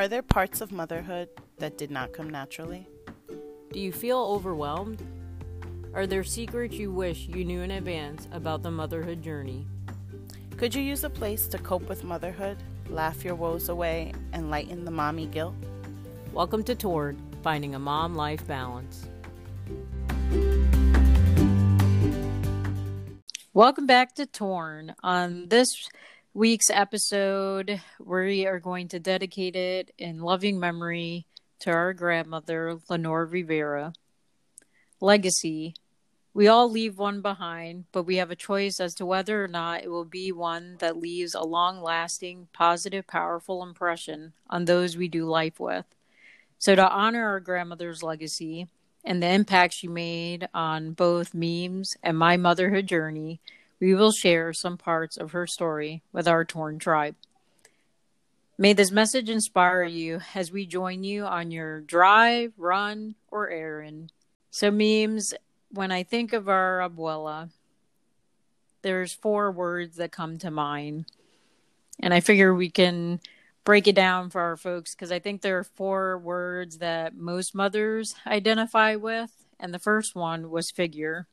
Are there parts of motherhood that did not come naturally? Do you feel overwhelmed? Are there secrets you wish you knew in advance about the motherhood journey? Could you use a place to cope with motherhood, laugh your woes away, and lighten the mommy guilt? Welcome to Torn, Finding a Mom Life Balance. Welcome back to Torn. On this week's episode, we are going to dedicate it in loving memory to our grandmother, Lenore Rivera. Legacy. We all leave one behind, but we have a choice as to whether or not it will be one that leaves a long lasting, positive, powerful impression on those we do life with. So, to honor our grandmother's legacy and the impact she made on both Meme's and my motherhood journey, we will share some parts of her story with our torn tribe. May this message inspire you as we join you on your drive, run, or errand. So, memes, when I think of our abuela, there's four words that come to mind. And I figure we can break it down for our folks because I think there are four words that most mothers identify with. And the first one was figure.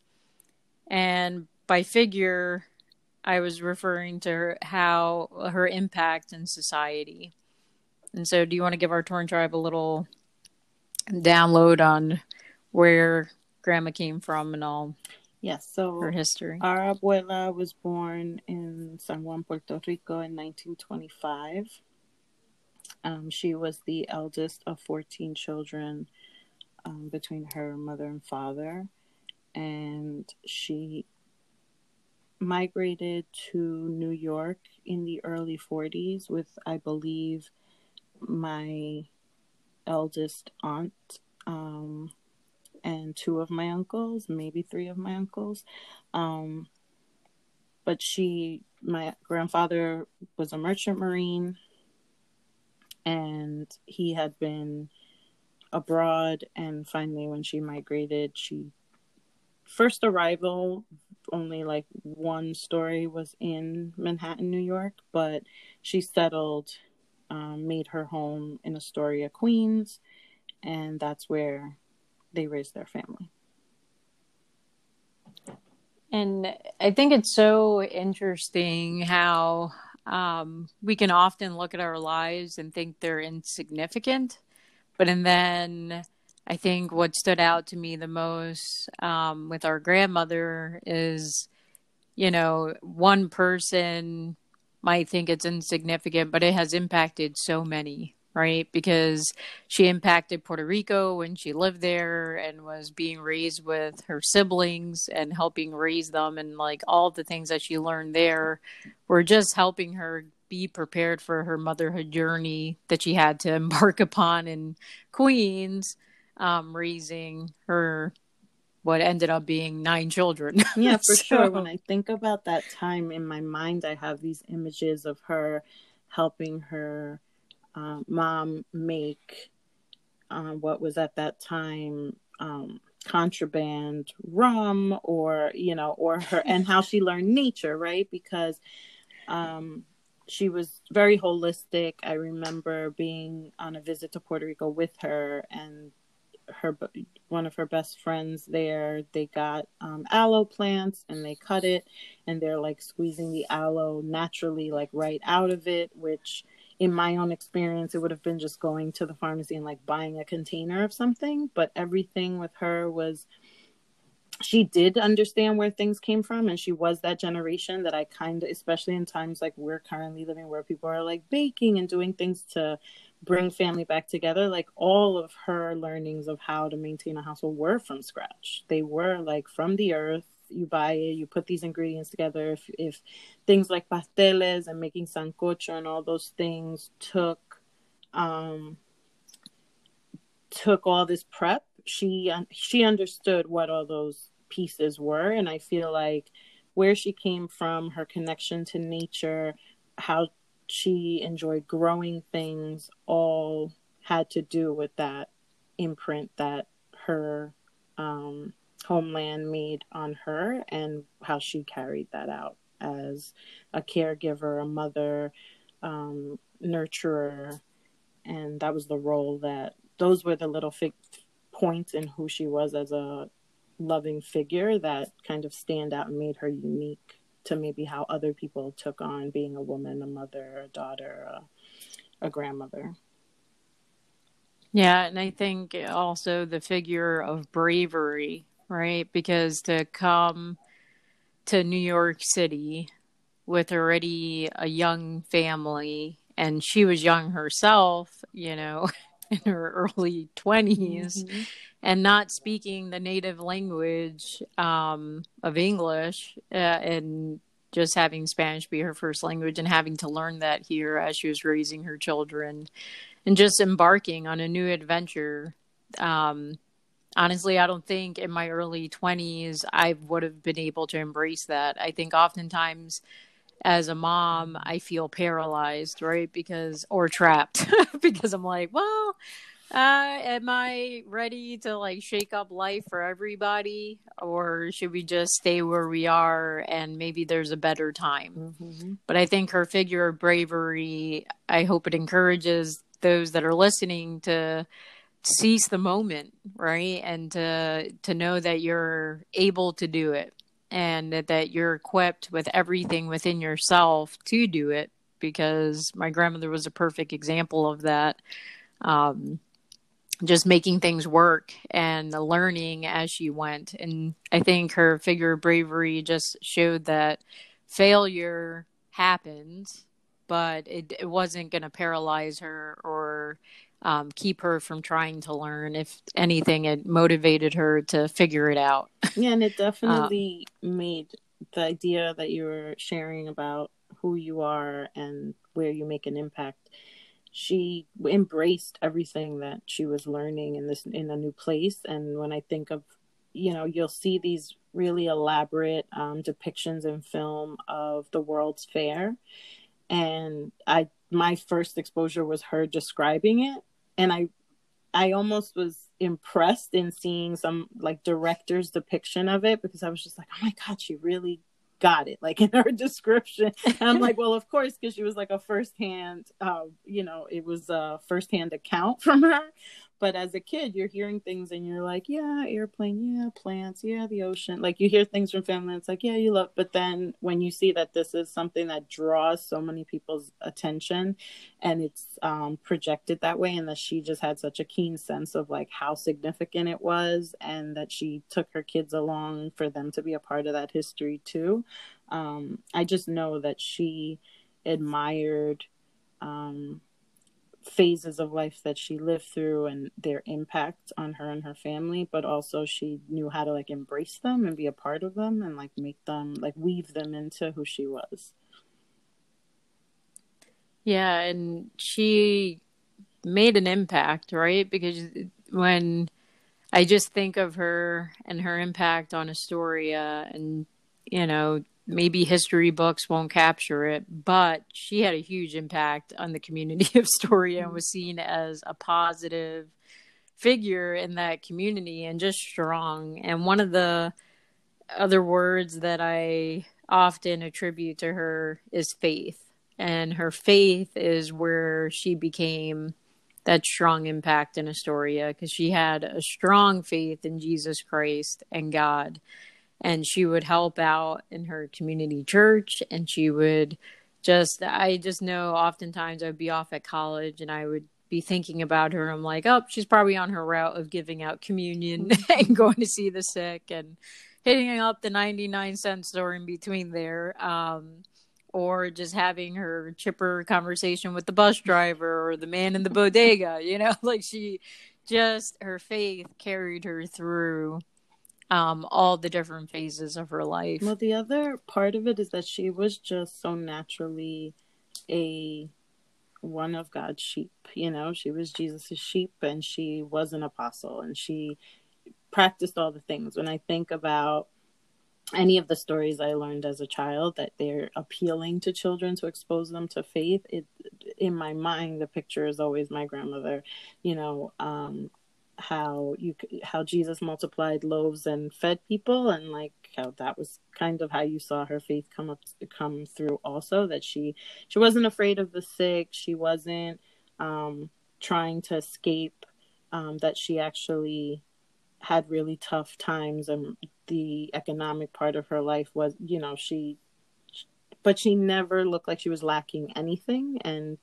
And by figure, I was referring to her, how her impact in society. And so, do you want to give our Torn tribe a little download on where Grandma came from and all? Yes, so her history. Our abuela was born in San Juan, Puerto Rico in 1925. Um, she was the eldest of 14 children um, between her mother and father. And she migrated to New York in the early 40s with, I believe, my eldest aunt um, and two of my uncles, maybe three of my uncles. Um, but she, my grandfather was a merchant marine and he had been abroad. And finally, when she migrated, she first arrival only like one story was in Manhattan, New York, but she settled, um, made her home in Astoria, Queens, and that's where they raised their family. And I think it's so interesting how um, we can often look at our lives and think they're insignificant, but and then I think what stood out to me the most um, with our grandmother is, you know, one person might think it's insignificant, but it has impacted so many, right? Because she impacted Puerto Rico when she lived there and was being raised with her siblings and helping raise them, and like all the things that she learned there were just helping her be prepared for her motherhood journey that she had to embark upon in Queens um, raising her what ended up being nine children. yeah, for so. sure. When I think about that time in my mind, I have these images of her helping her uh, mom make uh, what was at that time um, contraband rum, or you know, or her and how she learned nature, right? Because um, she was very holistic. I remember being on a visit to Puerto Rico with her and her one of her best friends there they got um, aloe plants and they cut it and they're like squeezing the aloe naturally like right out of it which in my own experience it would have been just going to the pharmacy and like buying a container of something but everything with her was she did understand where things came from and she was that generation that i kind of especially in times like we're currently living where people are like baking and doing things to bring family back together like all of her learnings of how to maintain a household were from scratch. They were like from the earth. You buy it you put these ingredients together. If, if things like pasteles and making sancocho and all those things took um took all this prep she she understood what all those pieces were. And i feel like where she came from her connection to nature how she enjoyed growing things all had to do with that imprint that her um, homeland made on her and how she carried that out as a caregiver, a mother, um, nurturer, and that was the role that those were the little fig- points in who she was as a loving figure that kind of stand out and made her unique to maybe how other people took on being a woman, a mother, a daughter, a, a grandmother. Yeah, and I think also the figure of bravery, right? Because to come to New York City with already a young family, and she was young herself, you know, in her early 20s, mm-hmm. and not speaking the native language um, of English uh, and just having Spanish be her first language and having to learn that here as she was raising her children and just embarking on a new adventure. Um, honestly, I don't think in my early 20s I would have been able to embrace that. I think oftentimes as a mom, I feel paralyzed, right? Because, or trapped, because I'm like, well, uh, am I ready to like shake up life for everybody, or should we just stay where we are and maybe there's a better time? Mm-hmm. But I think her figure of bravery, I hope it encourages those that are listening to seize the moment, right? And to to know that you're able to do it and that you're equipped with everything within yourself to do it because my grandmother was a perfect example of that. Um, just making things work and learning as she went. And I think her figure of bravery just showed that failure happened but it, it wasn't going to paralyze her or um, keep her from trying to learn. If anything, it motivated her to figure it out. Yeah, and it definitely um, made the idea that you were sharing about who you are and where you make an impact. She embraced everything that she was learning in this in a new place. And when I think of, you know, you'll see these really elaborate um, depictions in film of the World's Fair, and I my first exposure was her describing it and I I almost was impressed in seeing some like director's depiction of it because I was just like, oh my god, she really got it like in her description. And I'm like, well, of course, because she was like a firsthand, uh, you know, it was a firsthand account from her. But as a kid, you're hearing things and you're like, yeah, airplane, yeah, plants, yeah, the ocean. Like you hear things from family, it's like, yeah, you love. But then when you see that this is something that draws so many people's attention and it's um, projected that way, and that she just had such a keen sense of like how significant it was, and that she took her kids along for them to be a part of that history too. Um, I just know that she admired. Um, phases of life that she lived through and their impact on her and her family but also she knew how to like embrace them and be a part of them and like make them like weave them into who she was. Yeah and she made an impact right? Because when i just think of her and her impact on astoria and you know maybe history books won't capture it, but she had a huge impact on the community of Astoria and was mm-hmm. seen as a positive figure in that community and just strong. And one of the other words that I often attribute to her is faith. And her faith is where she became that strong impact in Astoria because she had a strong faith in Jesus Christ and God and she would help out in her community church and she would just i just know oftentimes i'd be off at college and i would be thinking about her. I'm like oh she's probably on her route of giving out communion and going to see the sick and hitting up the 99 cent store in between there um, or just having her chipper conversation with the bus driver or the man in the bodega you know? Like she just her faith carried her through um, all the different phases of her life. Well, the other part of it is that she was just so naturally a one of God's sheep. You know, she was Jesus's sheep, and she was an apostle, and she practiced all the things. When I think about any of the stories I learned as a child that they're appealing to children to expose them to faith, it in my mind the picture is always my grandmother, you know, um, how you how Jesus multiplied loaves and fed people and like how that was kind of how you saw her faith come up come through also that she she wasn't afraid of the sick. She wasn't um trying to escape um, that she actually had really tough times and the economic part of her life was you know she but she never looked like she was lacking anything and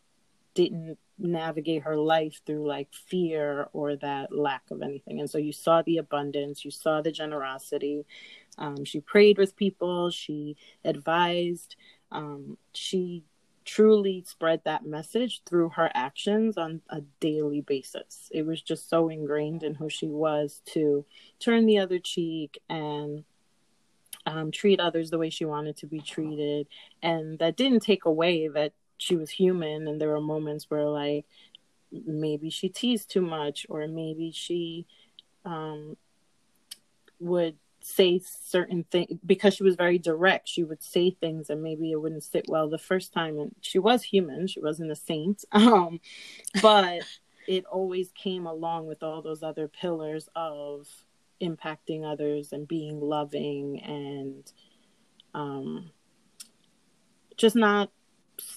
didn't navigate her life through like fear or that lack of anything and so you saw the abundance you saw the generosity um, she prayed with people she advised um, she truly spread that message through her actions on a daily basis. It was just so ingrained in who she was to turn the other cheek and um, treat others the way she wanted to be treated. And that didn't take away that she was human. And there were moments where, like, maybe she teased too much, or maybe she um, would say certain things because she was very direct she would say things and maybe it wouldn't sit well the first time and she was human she wasn't a saint um but it always came along with all those other pillars of impacting others and being loving and um just not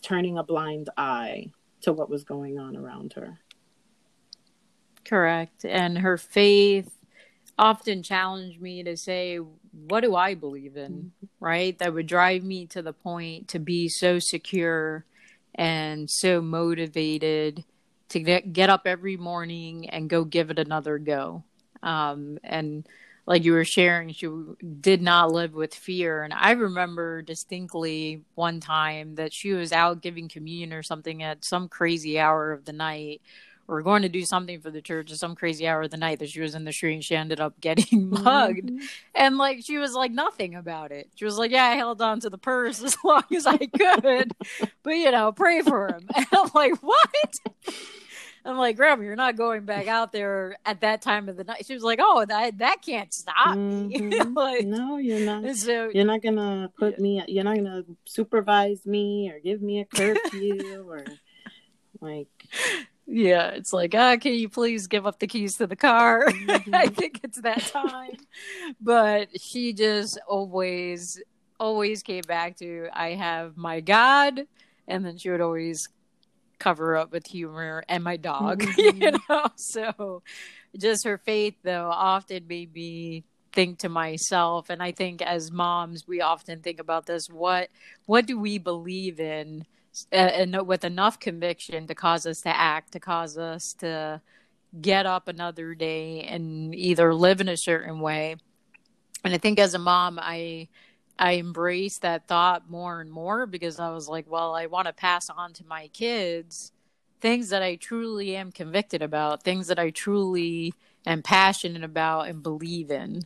turning a blind eye to what was going on around her correct and her faith often challenged me to say, what do I believe in? Mm-hmm. Right? That would drive me to the point to be so secure and so motivated to get, get up every morning and go give it another go. Um, and like you were sharing, she did not live with fear. And I remember distinctly one time that she was out giving communion or something at some crazy hour of the night we're going to do something for the church at some crazy hour of the night that she was in the street and she ended up getting mugged. Mm-hmm. And like she was like nothing about it. She was like, Yeah, I held on to the purse as long as I could. but you know, pray for him. And I'm like, What? I'm like, Grandma, you're not going back out there at that time of the night. She was like, Oh, that that can't stop mm-hmm. me. like, no, you're not. So, you're not gonna put yeah. me. You're not gonna supervise me or give me a curfew or like yeah, it's like, ah, can you please give up the keys to the car? Mm-hmm. I think it's that time. but she just always, always came back to, I have my God. And then she would always cover up with humor and my dog, mm-hmm. you know? So just her faith, though, often made me think to myself and i think as moms we often think about this what what do we believe in and with enough conviction to cause us to act, to cause us to get up another day and either live in a certain way. And I think as a mom, I I embrace that thought more and more because I was like, well, I want to pass on to my kids things that I truly am convicted about, things that I truly am passionate about and believe in.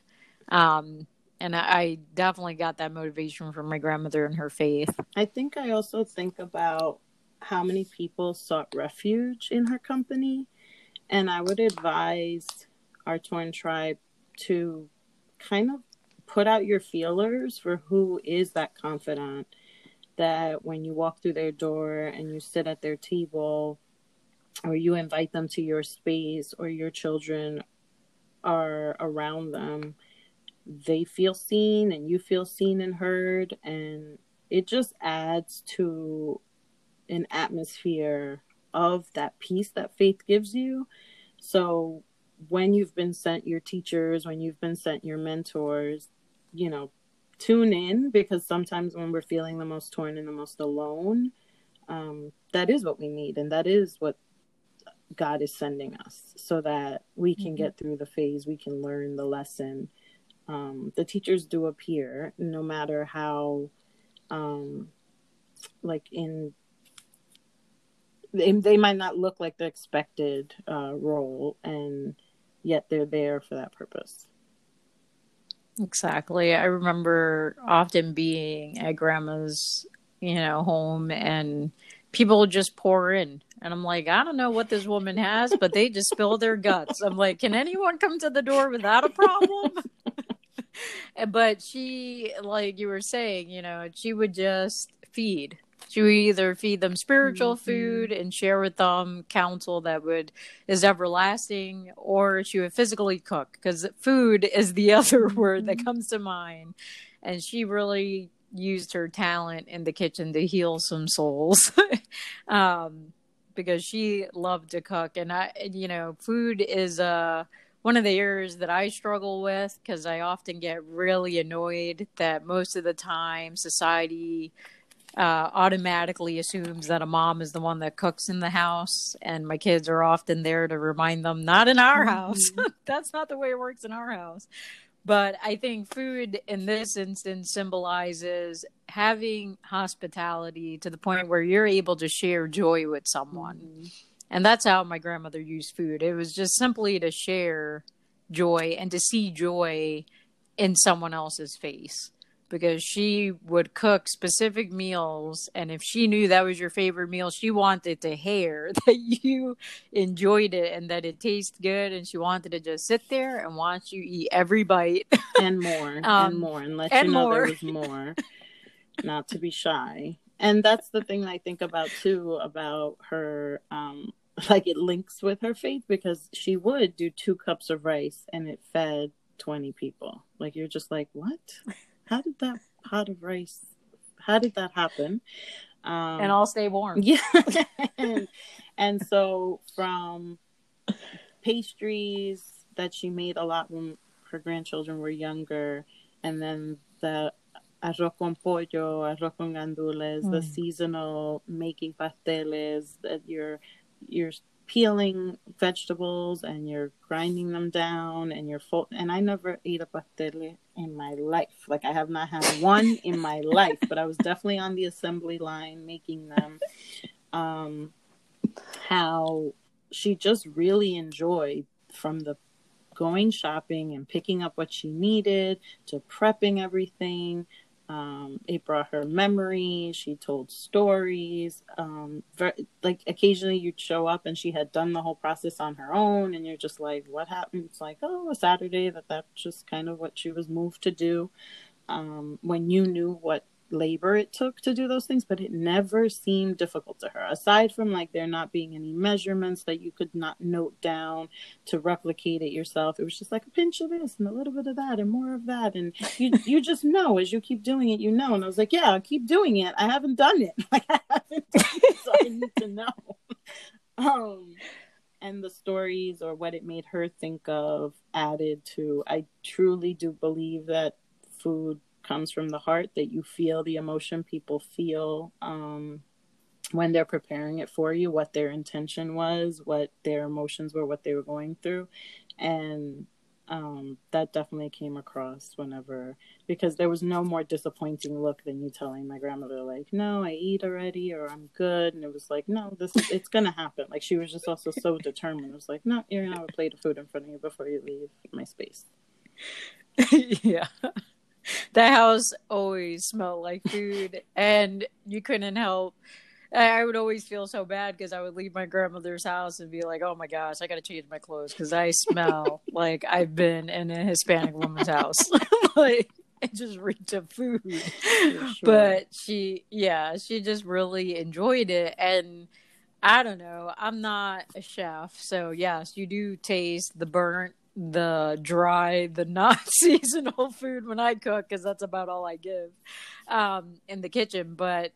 Um, and I definitely got that motivation from my grandmother and her faith. I think I also think about how many people sought refuge in her company, and I would advise our torn tribe to kind of put out your feelers for who is that confidant that when you walk through their door and you sit at their table or you invite them to your space or your children are around them they feel seen and you feel seen and heard. And it just adds to an atmosphere of that peace that faith gives you. So when you've been sent your teachers when you've been sent your mentors you know tune in because sometimes when we're feeling the most torn and the most alone um, that is what we need and that is what god is sending us so that we can mm-hmm. get through the phase we can learn the lesson um, the teachers do appear no matter how um, like in they, they might not look like the expected uh, role and yet they're there for that purpose exactly. I remember often being at grandma's you know home and people just pour in. And i'm like i don't know what this woman has but they just spill their guts. I'm like can anyone come to the door without a problem? But she, like you were saying, you know, she would just feed. She would either feed them spiritual mm-hmm. food and share with them counsel that would is everlasting, or she would physically cook because food is the other mm-hmm. word that comes to mind. And she really used her talent in the kitchen to heal some souls. um, because she loved to cook, and I, you know, food is uh one of the areas that I struggle with because I often get really annoyed that most of the time society uh, automatically assumes that a mom is the one that cooks in the house, and my kids are often there to remind them, not in our house. That's not the way it works in our house. But I think food in this instance symbolizes having hospitality to the point where you're able to share joy with someone. Mm-hmm. And that's how my grandmother used food. It was just simply to share joy and to see joy in someone else's face because she would cook specific meals and if she knew that was your favorite meal she wanted to hear that you enjoyed it and that it tastes good and she wanted to just sit there and watch you eat every bite. And more um, and more and let and you know more. there was more not to be shy. And that's the thing i think about too about her um like it links with her faith because she would do two cups of rice and it fed 20 people. Like you're just like what how did that pot of rice how did that happen? Um, and i'll stay warm. Yeah. And, and so from pastries that she made a lot when her grandchildren were younger and then the arroz con pollo arroz con gandules mm. the seasonal making pasteles that you're you're peeling vegetables and you're grinding them down and you're full and I never ate a pastel in my life. Like I have not had one in my life, but I was definitely on the assembly line making them. Um how she just really enjoyed from the going shopping and picking up what she needed to prepping everything um, it brought her memories. She told stories. Um, like occasionally you'd show up and she had done the whole process on her own, and you're just like, "What happened?" It's like, "Oh, a Saturday that that's just kind of what she was moved to do." Um, when you knew what labor it took to do those things, but it never seemed difficult to her. Aside from like there not being any measurements that you could not note down to replicate it yourself, it was just like a pinch of this and a little bit of that and more of that, and you you just know as you keep doing it, you know. And I was like, yeah, keep doing it. I haven't done it. Like I haven't, done it, so I need to know. um, and the stories or what it made her think of added to. I truly do believe that food comes from the heart that you feel the emotion people feel um, when they're preparing it for you what their intention was what their emotions were what they were going through. And um, that definitely came across whenever because there was no more disappointing look than you telling my grandmother like no i eat already or i'm good. And it was like no this is it's gonna happen. Like she was just also so determined. It was like no you're gonna have a plate of food in front of you before you leave my space. Yeah the house always smelled like food, and you couldn't help. I would always feel so bad because I would leave my grandmother's house and be like, "Oh my gosh, I got to change my clothes because I smell like I've been in a Hispanic woman's house." like it just reeked of food. Sure. But she, yeah, she just really enjoyed it, and I don't know. I'm not a chef, so yes, you do taste the burnt the dry, the not seasonal food when I cook because that's about all I give um, in the kitchen. But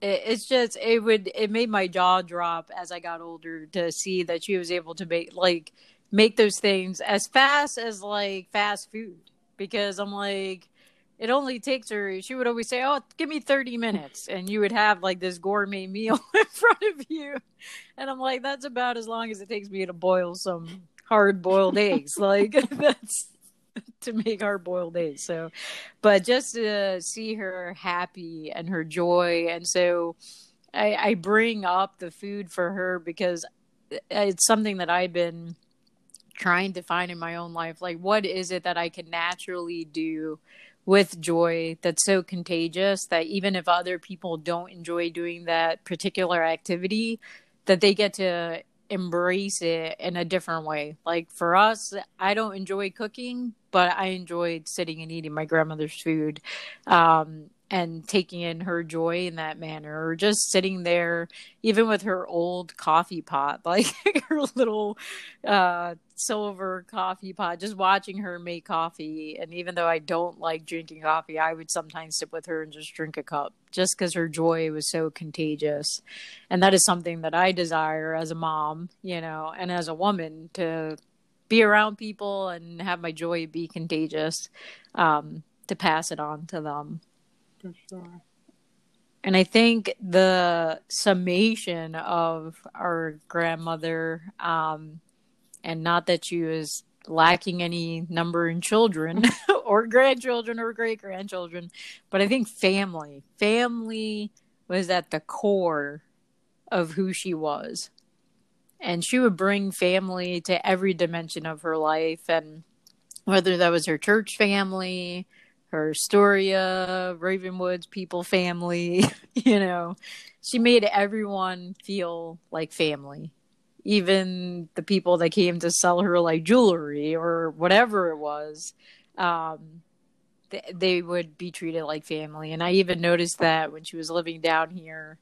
it, it's just it would it made my jaw drop as I got older to see that she was able to make like make those things as fast as like fast food because I'm like it only takes her she would always say oh give me 30 minutes and you would have like this gourmet meal in front of you and i'm like that's about as long as it takes me to boil some hard boiled eggs. Like that's to make hard boiled eggs. So, but just to see her happy and her joy, and so I, I bring up the food for her because it's something that I've been trying to find in my own life. Like, what is it that I can naturally do? with joy that's so contagious that even if other people don't enjoy doing that particular activity that they get to embrace it in a different way. Like for us, I don't enjoy cooking, but I enjoyed sitting and eating my grandmother's food. Um, and taking in her joy in that manner or just sitting there even with her old coffee pot like her little uh silver coffee pot just watching her make coffee. And even though i don't like drinking coffee i would sometimes sit with her and just drink a cup just because her joy was so contagious. And that is something that i desire as a mom you know and as a woman to be around people and have my joy be contagious um to pass it on to them For sure. and I think the summation of our grandmother, um, and not that she was lacking any number in children or grandchildren or great grandchildren, but I think family, family was at the core of who she was. And she would bring family to every dimension of her life. And whether that was her church family, her Astoria, Ravenswood people family, you know, she made everyone feel like family. Even the people that came to sell her like jewelry or whatever it was, um, th- they would be treated like family. And I even noticed that when she was living down here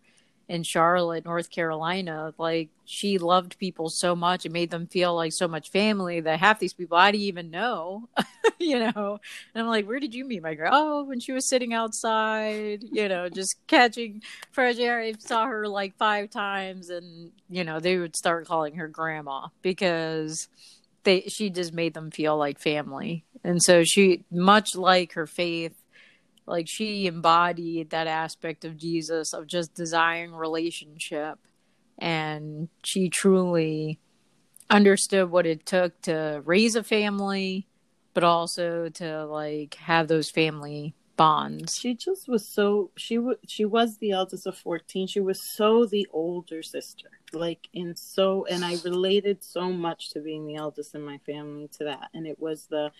in Charlotte, North Carolina, like she loved people so much and made them feel like so much family that half these people I didn't even know, you know. And I'm like, where did you meet my girl? Oh, when she was sitting outside, you know, just catching fresh air. I saw her like five times, and you know, they would start calling her grandma because they she just made them feel like family. And so she, much like her faith like she embodied that aspect of Jesus of just desiring relationship and she truly understood what it took to raise a family but also to like have those family bonds. She just was so she w- she was the eldest of 14. She was so the older sister. Like in so and I related so much to being the eldest in my family to that and it was the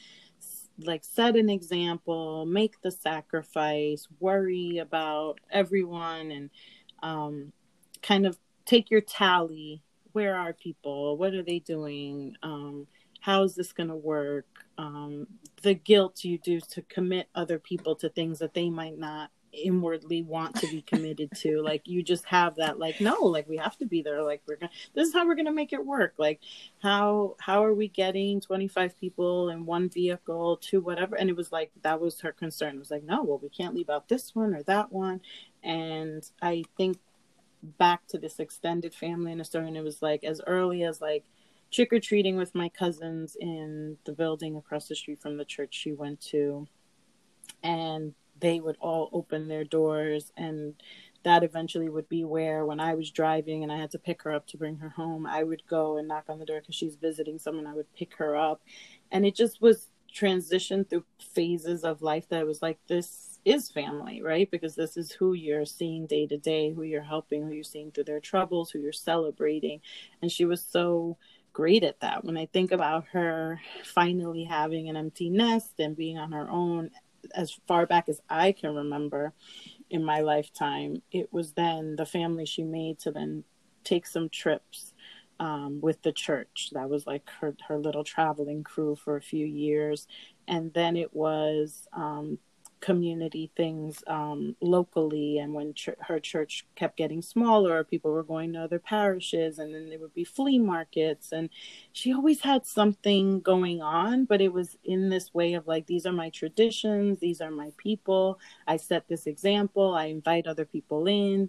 like set an example, make the sacrifice, worry about everyone and um kind of take your tally. Where are people? What are they doing? Um how is this going to work? Um, the guilt you do to commit other people to things that they might not inwardly want to be committed to like you just have that like no like we have to be there like we're gonna this is how we're gonna make it work like how how are we getting 25 people in one vehicle to whatever? And it was like that was her concern. It was like no well we can't leave out this one or that one. And i think back to this extended family in Astoria and it was like as early as like trick or treating with my cousins in the building across the street from the church she went to. And they would all open their doors. And that eventually would be where, when I was driving and I had to pick her up to bring her home, I would go and knock on the door because she's visiting someone. I would pick her up. And it just was transition through phases of life that was like, this is family, right? Because this is who you're seeing day to day, who you're helping, who you're seeing through their troubles, who you're celebrating. And she was so great at that. When I think about her finally having an empty nest and being on her own as far back as I can remember in my lifetime, it was then the family she made to then take some trips um, with the church. That was like her, her little traveling crew for a few years. And then it was um, community things um, locally and when ch- her church kept getting smaller people were going to other parishes and then there would be flea markets and she always had something going on but it was in this way of like these are my traditions these are my people. I set this example i invite other people in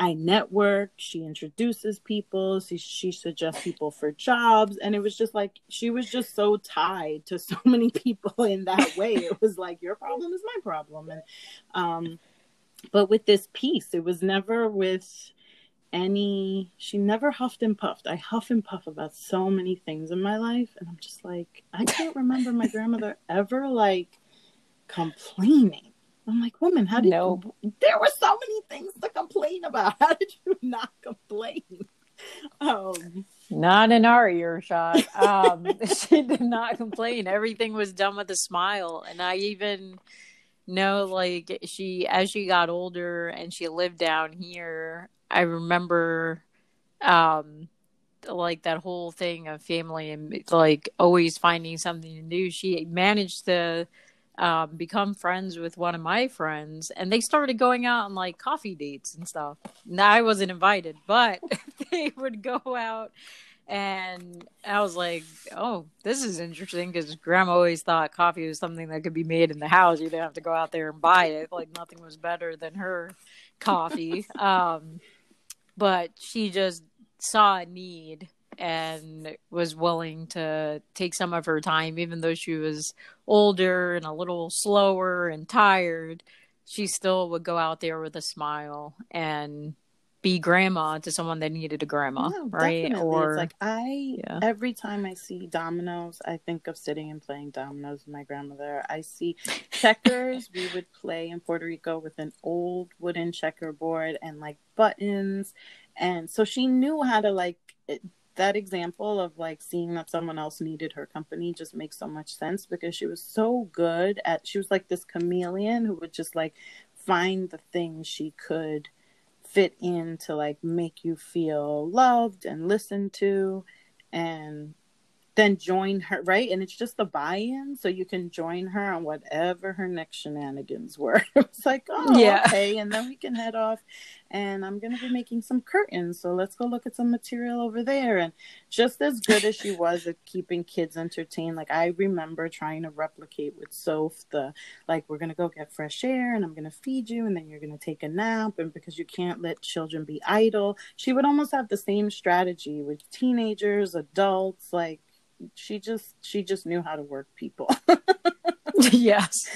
I network. She introduces people. She, she suggests people for jobs. And it was just like, she was just so tied to so many people in that way. It was like, your problem is my problem. And, um, but with this piece, it was never with any, she never huffed and puffed. I huff and puff about so many things in my life. And I'm just like, I can't remember my grandmother ever like complaining I'm like, woman, how did Nope. you? There were so many things to complain about. How did you not complain? Um, Not in our earshot. Um, she did not complain. Everything was done with a smile. And I even know, like, she, as she got older and she lived down here, I remember, um, like that whole thing of family and like always finding something to do. She managed to um, become friends with one of my friends, and they started going out on like coffee dates and stuff. Now I wasn't invited, but they would go out, and I was like, "Oh, this is interesting," because Grandma always thought coffee was something that could be made in the house. You didn't have to go out there and buy it. Like nothing was better than her coffee. um, but she just saw a need and was willing to take some of her time, even though she was older and a little slower and tired. She still would go out there with a smile and be grandma to someone that needed a grandma, No, right? definitely. Or it's like I Yeah. every time I see dominoes, I think of sitting and playing dominoes with my grandmother. I see checkers. we would play in Puerto Rico with an old wooden checkerboard and like buttons, and so she knew how to like. That example of like seeing that someone else needed her company just makes so much sense because she was so good at she was like this chameleon who would just like find the things she could fit in to like make you feel loved and listened to and then join her right? And it's just the buy-in so you can join her on whatever her next shenanigans were. It's like oh Yeah. okay and then we can head off and i'm going to be making some curtains so let's go look at some material over there. And just as good as she was at keeping kids entertained like i remember trying to replicate with soph the like we're going to go get fresh air and i'm going to feed you and then you're going to take a nap and because you can't let children be idle. She would almost have the same strategy with teenagers adults like she just she just knew how to work people. Yes,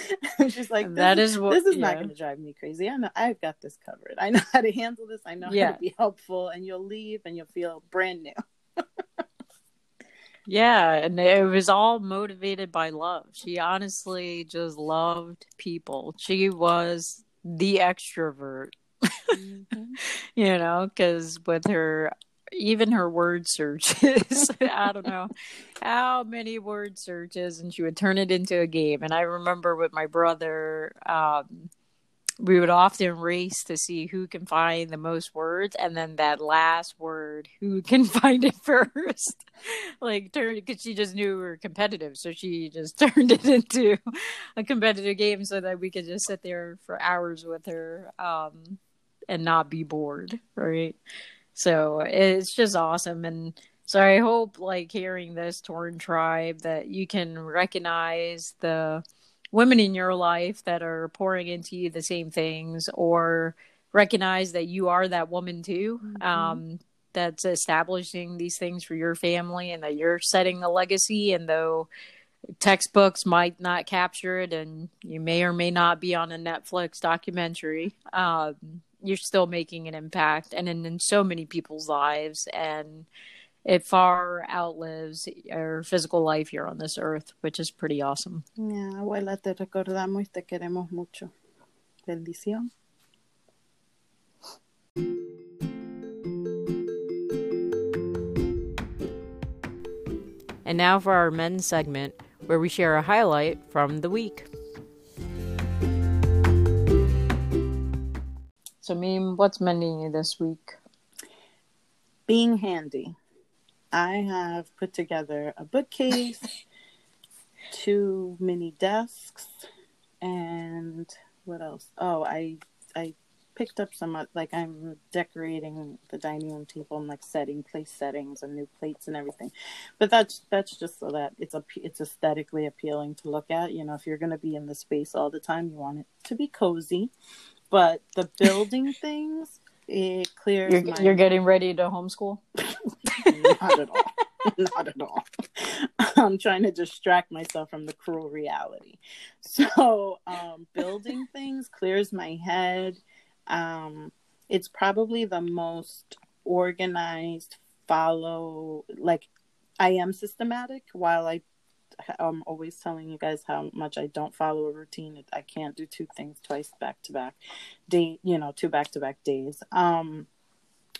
she's like this that is, what. this is not going to drive me crazy. I know i've got this covered. I know how to handle this. I know how to be helpful. And you'll leave and you'll feel brand new. Yeah, and it was all motivated by love. She honestly just loved people. She was the extrovert, mm-hmm. you know, because with her, even her word searches, I don't know how many word searches, and she would turn it into a game. And I remember with my brother, um, we would often race to see who can find the most words. And then that last word who can find it first? Like turn because she just knew we were competitive. So she just turned it into a competitive game so that we could just sit there for hours with her um and not be bored right so it's just awesome and so i hope like hearing this torn tribe that you can recognize the women in your life that are pouring into you the same things or recognize that you are that woman too Mhm. um, that's establishing these things for your family and that you're setting a legacy and though textbooks might not capture it and you may or may not be on a netflix documentary um, you're still making an impact and in, in so many people's lives and it far outlives our physical life here on this earth which is pretty awesome Yeah, abuela, te recordamos y te queremos mucho. Bendición. And now for our men's segment, where we share a highlight from the week. So, Meme, what's mending you this week? Being handy. I have put together a bookcase, two mini desks, and what else? Oh, I I picked up some uh, like I'm decorating the dining room table and like setting place settings and new plates and everything. But that's that's just so that it's a it's aesthetically appealing to look at. You know, if you're going to be in the space all the time, you want it to be cozy. But the building things, it clears You're, my you're getting ready to homeschool? not at all. Not at all. I'm trying to distract myself from the cruel reality. So, um, building things clears my head. Um, it's probably the most organized, follow, like, I am systematic while I I'm always telling you guys how much I don't follow a routine. I can't do two things twice back to back day, you know, two back to back days. Um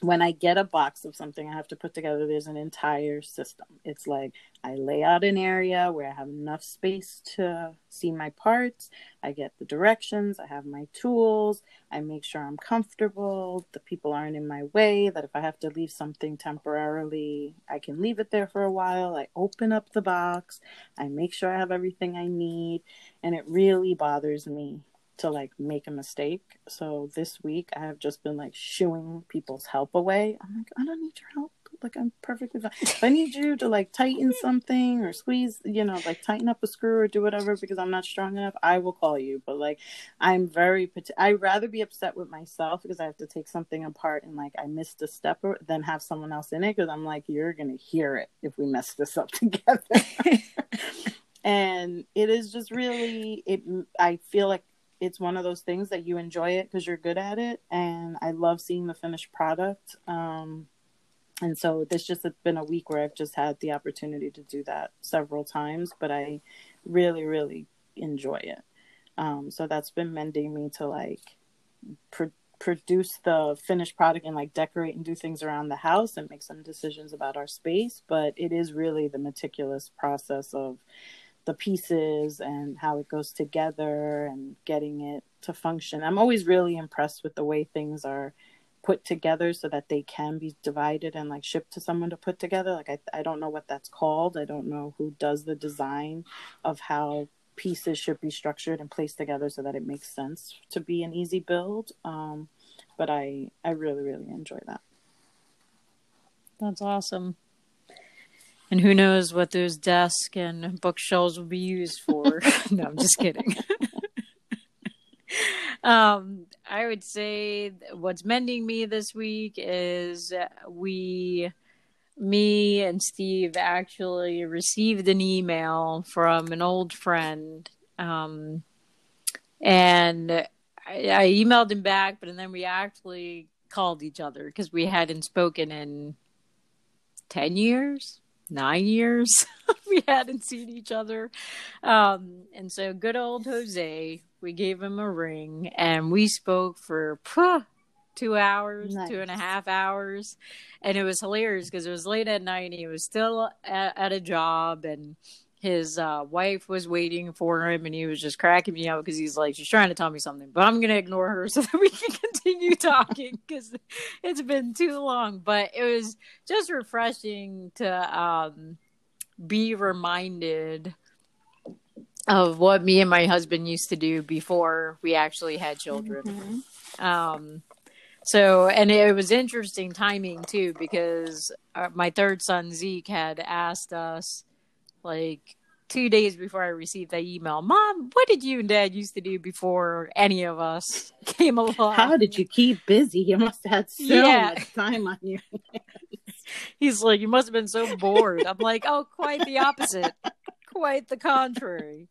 when I get a box of something I have to put together, there's an entire system. It's like I lay out an area where I have enough space to see my parts. I get the directions. I have my tools. I make sure I'm comfortable. The people aren't in my way. That if I have to leave something temporarily, I can leave it there for a while. I open up the box. I make sure I have everything I need. And it really bothers me to like make a mistake. So this week I have just been like shooing people's help away. I'm like, I don't need your help. Like I'm perfectly fine. If I need you to like tighten something or squeeze, you know, like tighten up a screw or do whatever because I'm not strong enough, I will call you. But like, I'm very. I'd rather be upset with myself because I have to take something apart and like I missed a step or, than have someone else in it because I'm like, you're gonna hear it if we mess this up together. and it is just really it. I feel like it's one of those things that you enjoy it because you're good at it and i love seeing the finished product um, and so this just has been a week where i've just had the opportunity to do that several times but i really really enjoy it. Um, so that's been mending me to like pr- produce the finished product and like decorate and do things around the house and make some decisions about our space but it is really the meticulous process of the pieces and how it goes together and getting it to function. I'm always really impressed with the way things are put together so that they can be divided and like shipped to someone to put together. Like I I don't know what that's called. I don't know who does the design of how pieces should be structured and placed together so that it makes sense to be an easy build. Um, but I I really really enjoy that. That's awesome. And who knows what those desks and bookshelves will be used for. no, I'm just kidding. um, I would say what's mending me this week is we, me and Steve actually received an email from an old friend. Um, and I, I emailed him back, but then we actually called each other because we hadn't spoken in 10 years nine years we hadn't seen each other. Um, and so, good old Jose, we gave him a ring and we spoke for two hours, nice. two and a half hours. And it was hilarious because it was late at night and he was still at, at a job and his uh, wife was waiting for him and he was just cracking me up because he's like she's trying to tell me something but i'm gonna ignore her so that we can continue talking because it's been too long but it was just refreshing to um, be reminded of what me and my husband used to do before we actually had children mm-hmm. um, so and it was interesting timing too because uh, my third son zeke had asked us like two days before I received that email. Mom, what did you and Dad used to do before any of us came along? How did you keep busy? You must have had so yeah. much time on your hands. He's like, you must have been so bored. I'm like, oh, quite the opposite. quite the contrary.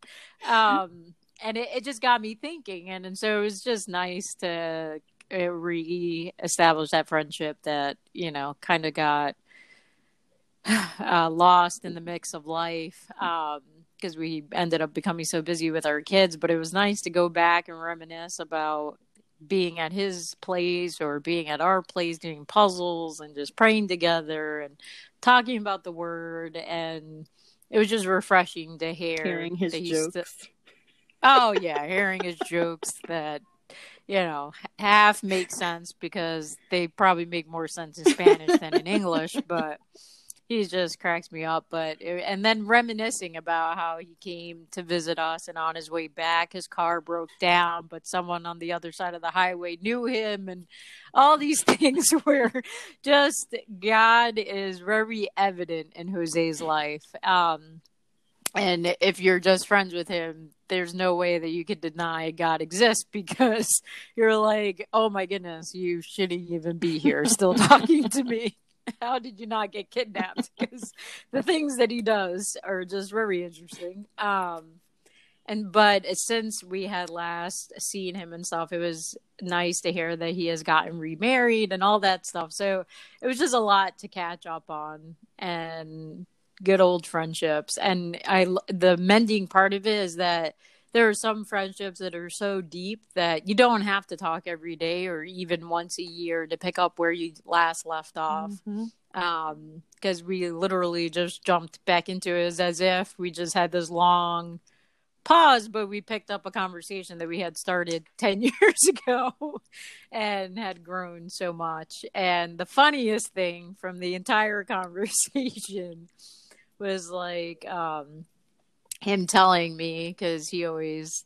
Um, and it, it just got me thinking. And, and so it was just nice to uh, re-establish that friendship that, you know, kind of got uh, lost in the mix of life because um, we ended up becoming so busy with our kids. But it was nice to go back and reminisce about being at his place or being at our place doing puzzles and just praying together and talking about the word and it was just refreshing to hear hearing his jokes. Oh yeah, hearing his jokes that you know half make sense because they probably make more sense in Spanish than in English, but he just cracks me up. But and then reminiscing about how he came to visit us, and on his way back, his car broke down, but someone on the other side of the highway knew him, and all these things where just God is very evident in Jose's life. Um, and if you're just friends with him, there's no way that you could deny God exists because you're like, oh my goodness, you shouldn't even be here still talking to me. how did you not get kidnapped? Because the things that he does are just very interesting. Um, and but since we had last seen him and stuff, it was nice to hear that he has gotten remarried and all that stuff. So it was just a lot to catch up on and good old friendships. And I the mending part of it is that there are some friendships that are so deep that you don't have to talk every day or even once a year to pick up where you last left off. Mhm. Um, because we literally just jumped back into it as if we just had this long pause, but we picked up a conversation that we had started 10 years ago and had grown so much. And the funniest thing from the entire conversation was like um, him telling me, because he always,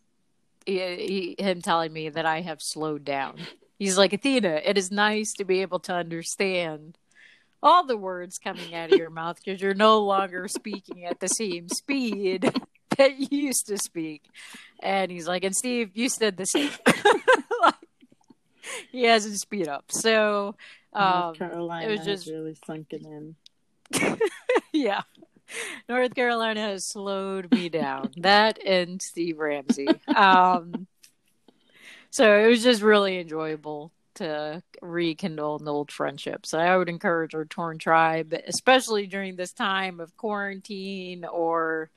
he, he, him telling me that I have slowed down. He's like, Athena, it is nice to be able to understand all the words coming out of your mouth because you're no longer speaking at the same speed that you used to speak. And he's like, and Steve, you said the same. like, he hasn't speed up. So um, North Carolina it was just really sunken in. yeah. North Carolina has slowed me down. that and Steve Ramsey. Um, so it was just really enjoyable to rekindle an old friendship. So I would encourage our torn tribe, especially during this time of quarantine or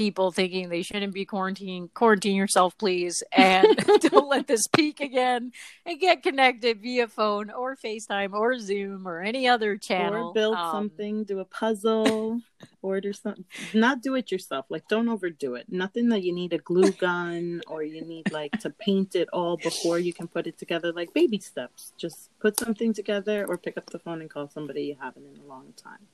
people thinking they shouldn't be quarantine quarantine yourself please and don't let this peak again and get connected via phone or facetime or zoom or any other channel Or build Um, something, do a puzzle, order something. Not do it yourself. Like, don't overdo it. Nothing that you need a glue gun or you need like to paint it all before you can put it together. Like baby steps. Just put something together or pick up the phone and call somebody you haven't in a long time.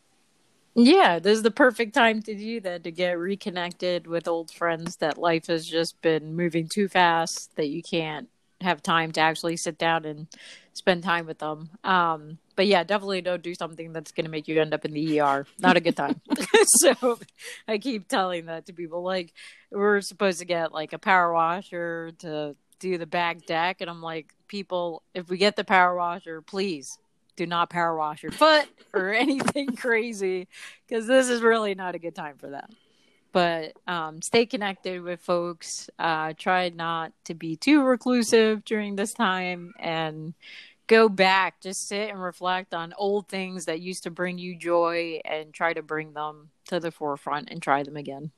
Yeah, this is the perfect time to do that to get reconnected with old friends that life has just been moving too fast that you can't have time to actually sit down and spend time with them. Um, but yeah, definitely don't do something that's going to make you end up in the ER. Not a good time. so I keep telling that to people. Like we're supposed to get like a power washer to do the back deck, and I'm like, people, if we get the power washer, please do not power wash your foot or anything crazy because this is really not a good time for that. But um, stay connected with folks. Uh, try not to be too reclusive during this time and go back. Just sit and reflect on old things that used to bring you joy and try to bring them to the forefront and try them again.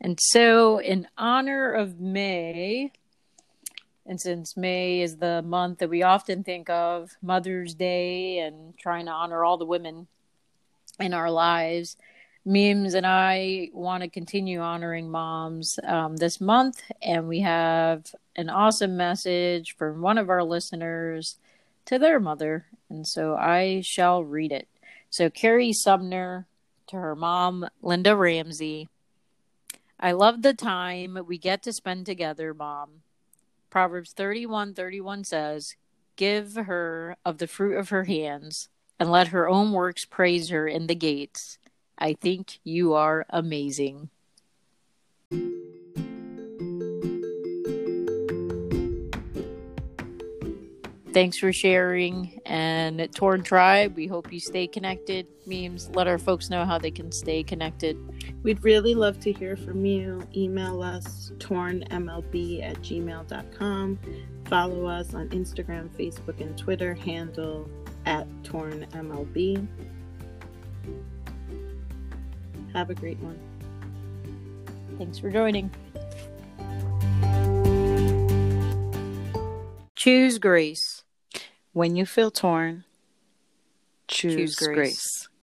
And so, in honor of May, and since May is the month that we often think of Mother's Day and trying to honor all the women in our lives, Memes and I want to continue honoring moms um, this month. And we have an awesome message from one of our listeners to their mother. And so I shall read it. So, Carrie Sumner to her mom, Linda Ramsey. I love the time we get to spend together, mom. Proverbs 31 31 says, Give her of the fruit of her hands, and let her own works praise her in the gates. I think you are amazing. Thanks for sharing. And at Torn Tribe, we hope you stay connected. Memes, let our folks know how they can stay connected. We'd really love to hear from you. Email us tornmlb at gmail.com. Follow us on Instagram, Facebook, and Twitter, handle at tornmlb. Have a great one. Thanks for joining. Choose grace. When you feel torn, choose, Choose grace. grace.